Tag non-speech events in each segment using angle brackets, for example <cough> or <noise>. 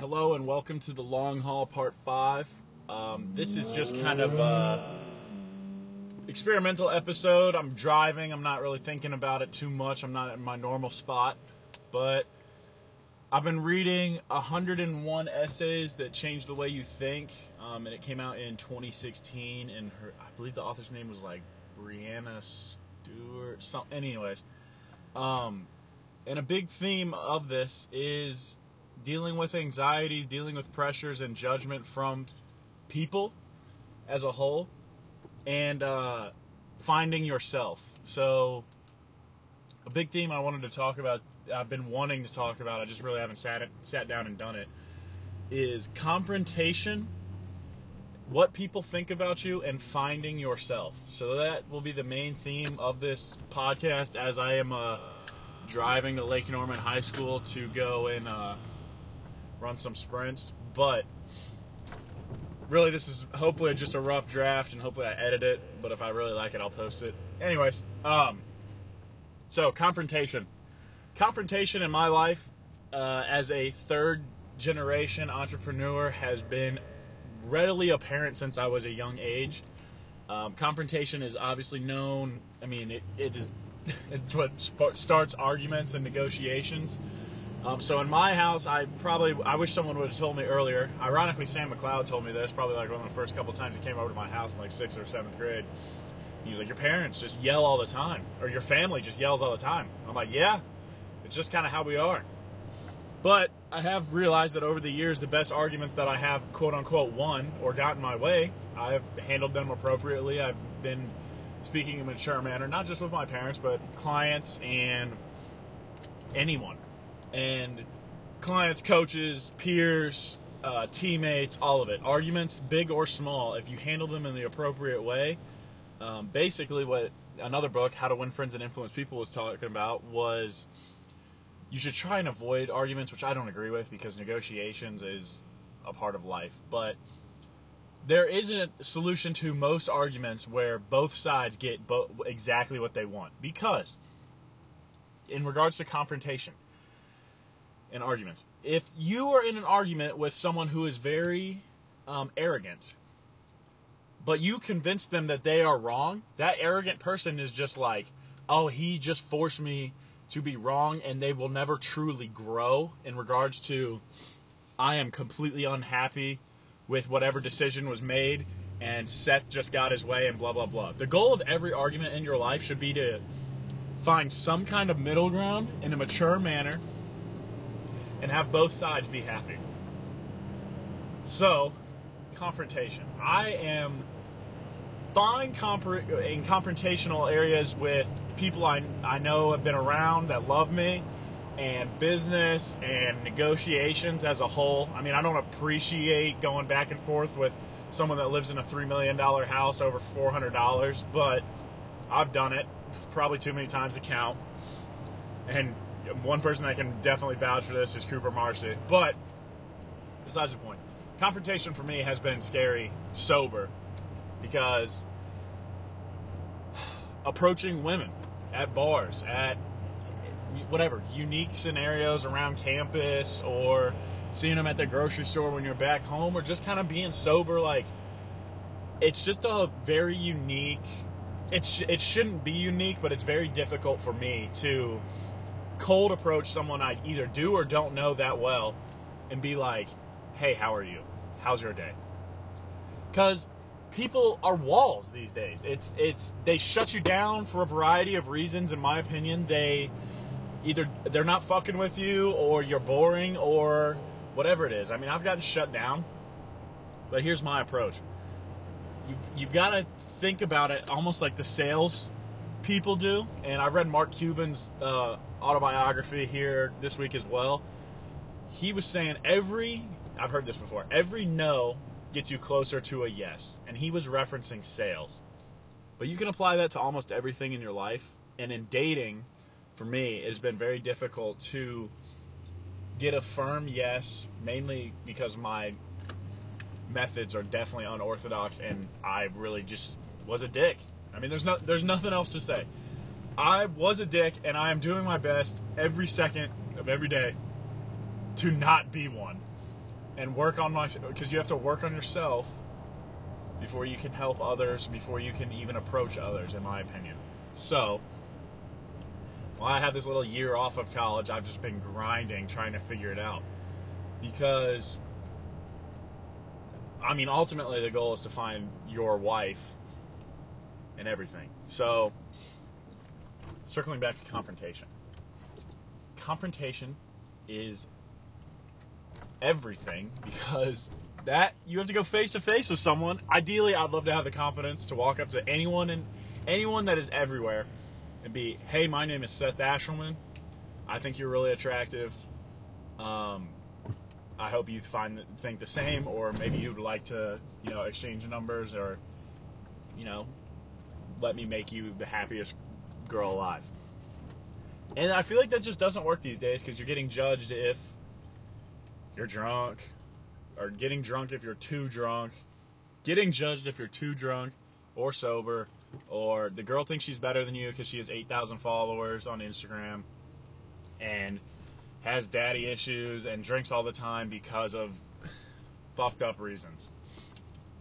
Hello and welcome to the Long Haul Part 5. Um, this is just kind of a experimental episode. I'm driving, I'm not really thinking about it too much. I'm not in my normal spot, but I've been reading 101 essays that change the way you think, um, and it came out in 2016. And her, I believe the author's name was like Brianna Stewart. Some, anyways, um, and a big theme of this is dealing with anxieties, dealing with pressures and judgment from people as a whole, and uh, finding yourself. So, a big theme I wanted to talk about, I've been wanting to talk about, I just really haven't sat it, sat down and done it, is confrontation, what people think about you, and finding yourself. So that will be the main theme of this podcast as I am uh, driving to Lake Norman High School to go and uh, run some sprints. But really, this is hopefully just a rough draft, and hopefully I edit it. But if I really like it, I'll post it. Anyways, um, so confrontation, confrontation in my life uh, as a third generation entrepreneur has been readily apparent since I was a young age. Um, confrontation is obviously known. I mean, it, it is <laughs> it's what sp- starts arguments and negotiations. Um, so in my house, I probably I wish someone would have told me earlier. Ironically, Sam McLeod told me this probably like one of the first couple times he came over to my house in like sixth or seventh grade. He was like, "Your parents just yell all the time, or your family just yells all the time." I'm like, "Yeah, it's just kind of how we are." But I have realized that over the years, the best arguments that I have quote unquote won or gotten my way, I've handled them appropriately. I've been speaking in a mature manner, not just with my parents, but clients and anyone and clients, coaches, peers, uh, teammates, all of it. Arguments, big or small, if you handle them in the appropriate way. Um, basically, what another book, How to Win Friends and Influence People, was talking about was you should try and avoid arguments, which I don't agree with because negotiations is a part of life. But there isn't a solution to most arguments where both sides get bo- exactly what they want. Because, in regards to confrontation, in arguments. If you are in an argument with someone who is very um, arrogant, but you convince them that they are wrong, that arrogant person is just like, oh, he just forced me to be wrong, and they will never truly grow in regards to, I am completely unhappy with whatever decision was made, and Seth just got his way, and blah, blah, blah. The goal of every argument in your life should be to find some kind of middle ground in a mature manner and have both sides be happy. So, confrontation. I am fine in confrontational areas with people I, I know have been around that love me and business and negotiations as a whole. I mean, I don't appreciate going back and forth with someone that lives in a $3 million house over $400, but I've done it probably too many times to count. And one person that can definitely vouch for this is Cooper Marcy. But besides the point, confrontation for me has been scary sober because <sighs> approaching women at bars, at whatever, unique scenarios around campus or seeing them at the grocery store when you're back home or just kind of being sober like it's just a very unique it's it shouldn't be unique but it's very difficult for me to cold approach someone I either do or don't know that well and be like, hey, how are you? How's your day? Because people are walls these days. It's it's they shut you down for a variety of reasons. In my opinion, they either they're not fucking with you, or you're boring, or whatever it is. I mean, I've gotten shut down, but here's my approach. You've, you've got to think about it almost like the sales people do. And I read Mark Cuban's uh, autobiography here this week as well. He was saying every, I've heard this before, every no gets you closer to a yes. And he was referencing sales. But you can apply that to almost everything in your life. And in dating, for me, it has been very difficult to get a firm yes, mainly because my methods are definitely unorthodox and I really just was a dick. I mean, there's no, there's nothing else to say. I was a dick, and I am doing my best every second of every day to not be one. and work on my because you have to work on yourself before you can help others, before you can even approach others, in my opinion. So, while I have this little year off of college, I've just been grinding trying to figure it out. Because, I mean, ultimately the goal is to find your wife and everything. So, circling back to confrontation. Confrontation is everything <laughs> because that you have to go face to face with someone. Ideally, I'd love to have the confidence to walk up to anyone and anyone that is everywhere and be, "Hey, my name is Seth Ashelman. I think you're really attractive. Um, I hope you find think the same, or maybe you'd like to, you know, exchange numbers, or, you know, let me make you the happiest girl alive." And I feel like that just doesn't work these days because you're getting judged if you're drunk, or getting drunk if you're too drunk, getting judged if you're too drunk or sober, or the girl thinks she's better than you because she has 8,000 followers on Instagram and has daddy issues and drinks all the time because of fucked up reasons.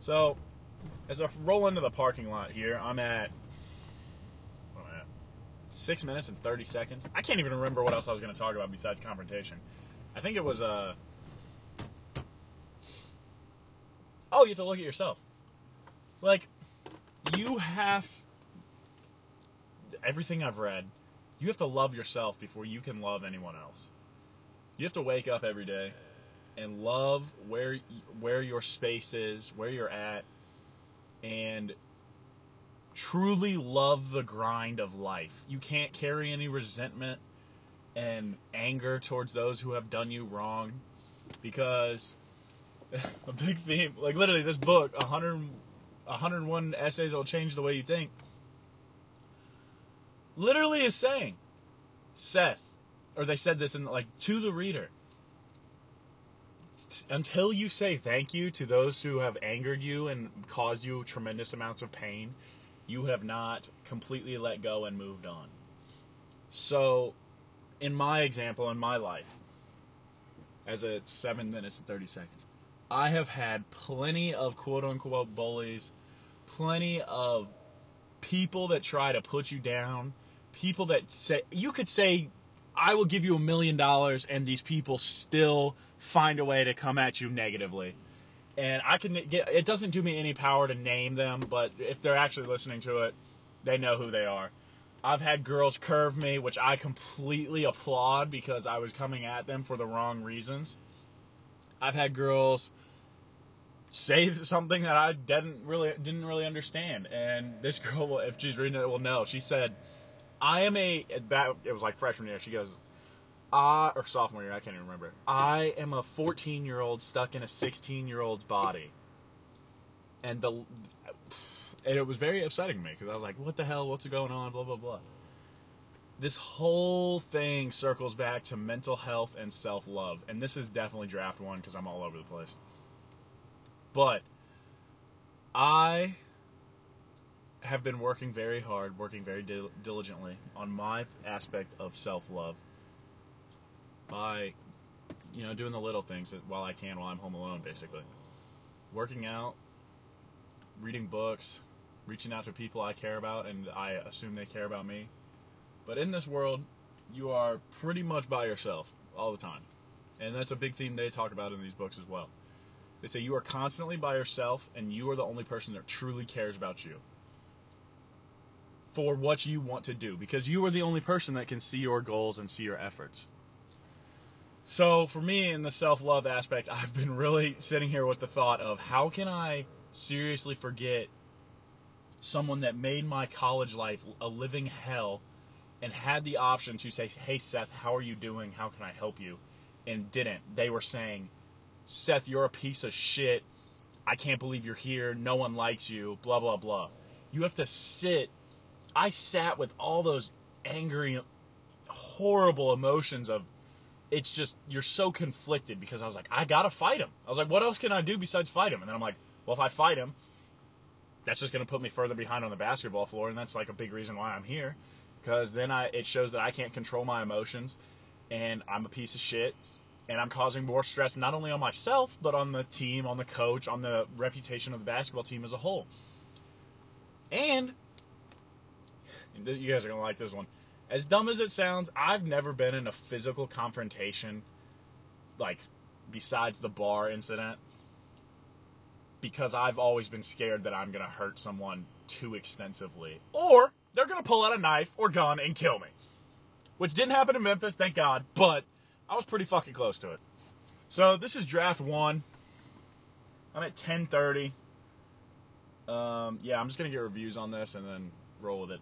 So, as I roll into the parking lot here, I'm at, what am I at? Six minutes and 30 seconds. I can't even remember what else I was going to talk about besides confrontation. I think it was, uh, oh, you have to look at yourself. Like, you have everything I've read. You have to love yourself before you can love anyone else. You have to wake up every day and love where where your space is, where you're at, and truly love the grind of life. You can't carry any resentment and anger towards those who have done you wrong because <laughs> a big theme. Like literally, this book, 100, 101 essays will change the way you think. Literally is saying, Seth, or they said this in like to the reader. Until you say thank you to those who have angered you and caused you tremendous amounts of pain, you have not completely let go and moved on. So, in my example, in my life, as a seven minutes and 30 seconds, I have had plenty of quote unquote bullies, plenty of people that try to put you down, people that say, you could say, I will give you a million dollars, and these people still find a way to come at you negatively. And I can get, it doesn't do me any power to name them, but if they're actually listening to it, they know who they are. I've had girls curve me, which I completely applaud because I was coming at them for the wrong reasons. I've had girls say something that I didn't really didn't really understand, and this girl, if she's reading it, will know. She said, "I am a that it was like freshman year." She goes, "Ah, or sophomore year, I can't even remember. I am a 14 year old stuck in a 16 year old's body," and the and it was very upsetting to me because I was like, "What the hell? What's going on?" Blah blah blah this whole thing circles back to mental health and self love. And this is definitely draft one because I'm all over the place. But I have been working very hard, working very dil- diligently on my aspect of self love by, you know, doing the little things while I can while I'm home alone, basically. Working out, reading books, reaching out to people I care about and I assume they care about me but in this world, you are pretty much by yourself all the time. And that's a big theme they talk about in these books as well. They say you are constantly by yourself and you are the only person that truly cares about you for what you want to do because you are the only person that can see your goals and see your efforts. So, for me, in the self love aspect, I've been really sitting here with the thought of how can I seriously forget someone that made my college life a living hell and had the option to say, "Hey Seth, how are you doing? How can I help you?" and didn't. They were saying, "Seth, you're a piece of shit. I can't believe you're here. No one likes you." Blah blah blah. You have to sit. I sat with all those angry, horrible emotions of. It's just you're so conflicted because I was like, I gotta fight him. I was like, what else can I do besides fight him? And then I'm like, well, if I fight him, that's just gonna put me further behind on the basketball floor, and that's like a big reason why I'm here because then I it shows that I can't control my emotions and I'm a piece of shit and I'm causing more stress not only on myself, but on the team, on the coach, on the reputation of the basketball team as a whole. And you guys are to like this one. As dumb as it sounds, I've never been in a physical confrontation, like, besides the bar incident, because I've always been scared that I'm going to hurt someone too extensively. Or they're going to pull out a knife or gun and kill me. Which didn't happen in Memphis, thank God, but I was pretty fucking close to it. So this is draft one. I'm at 10:30. Um, yeah, I'm just gonna get reviews on this and then roll with it.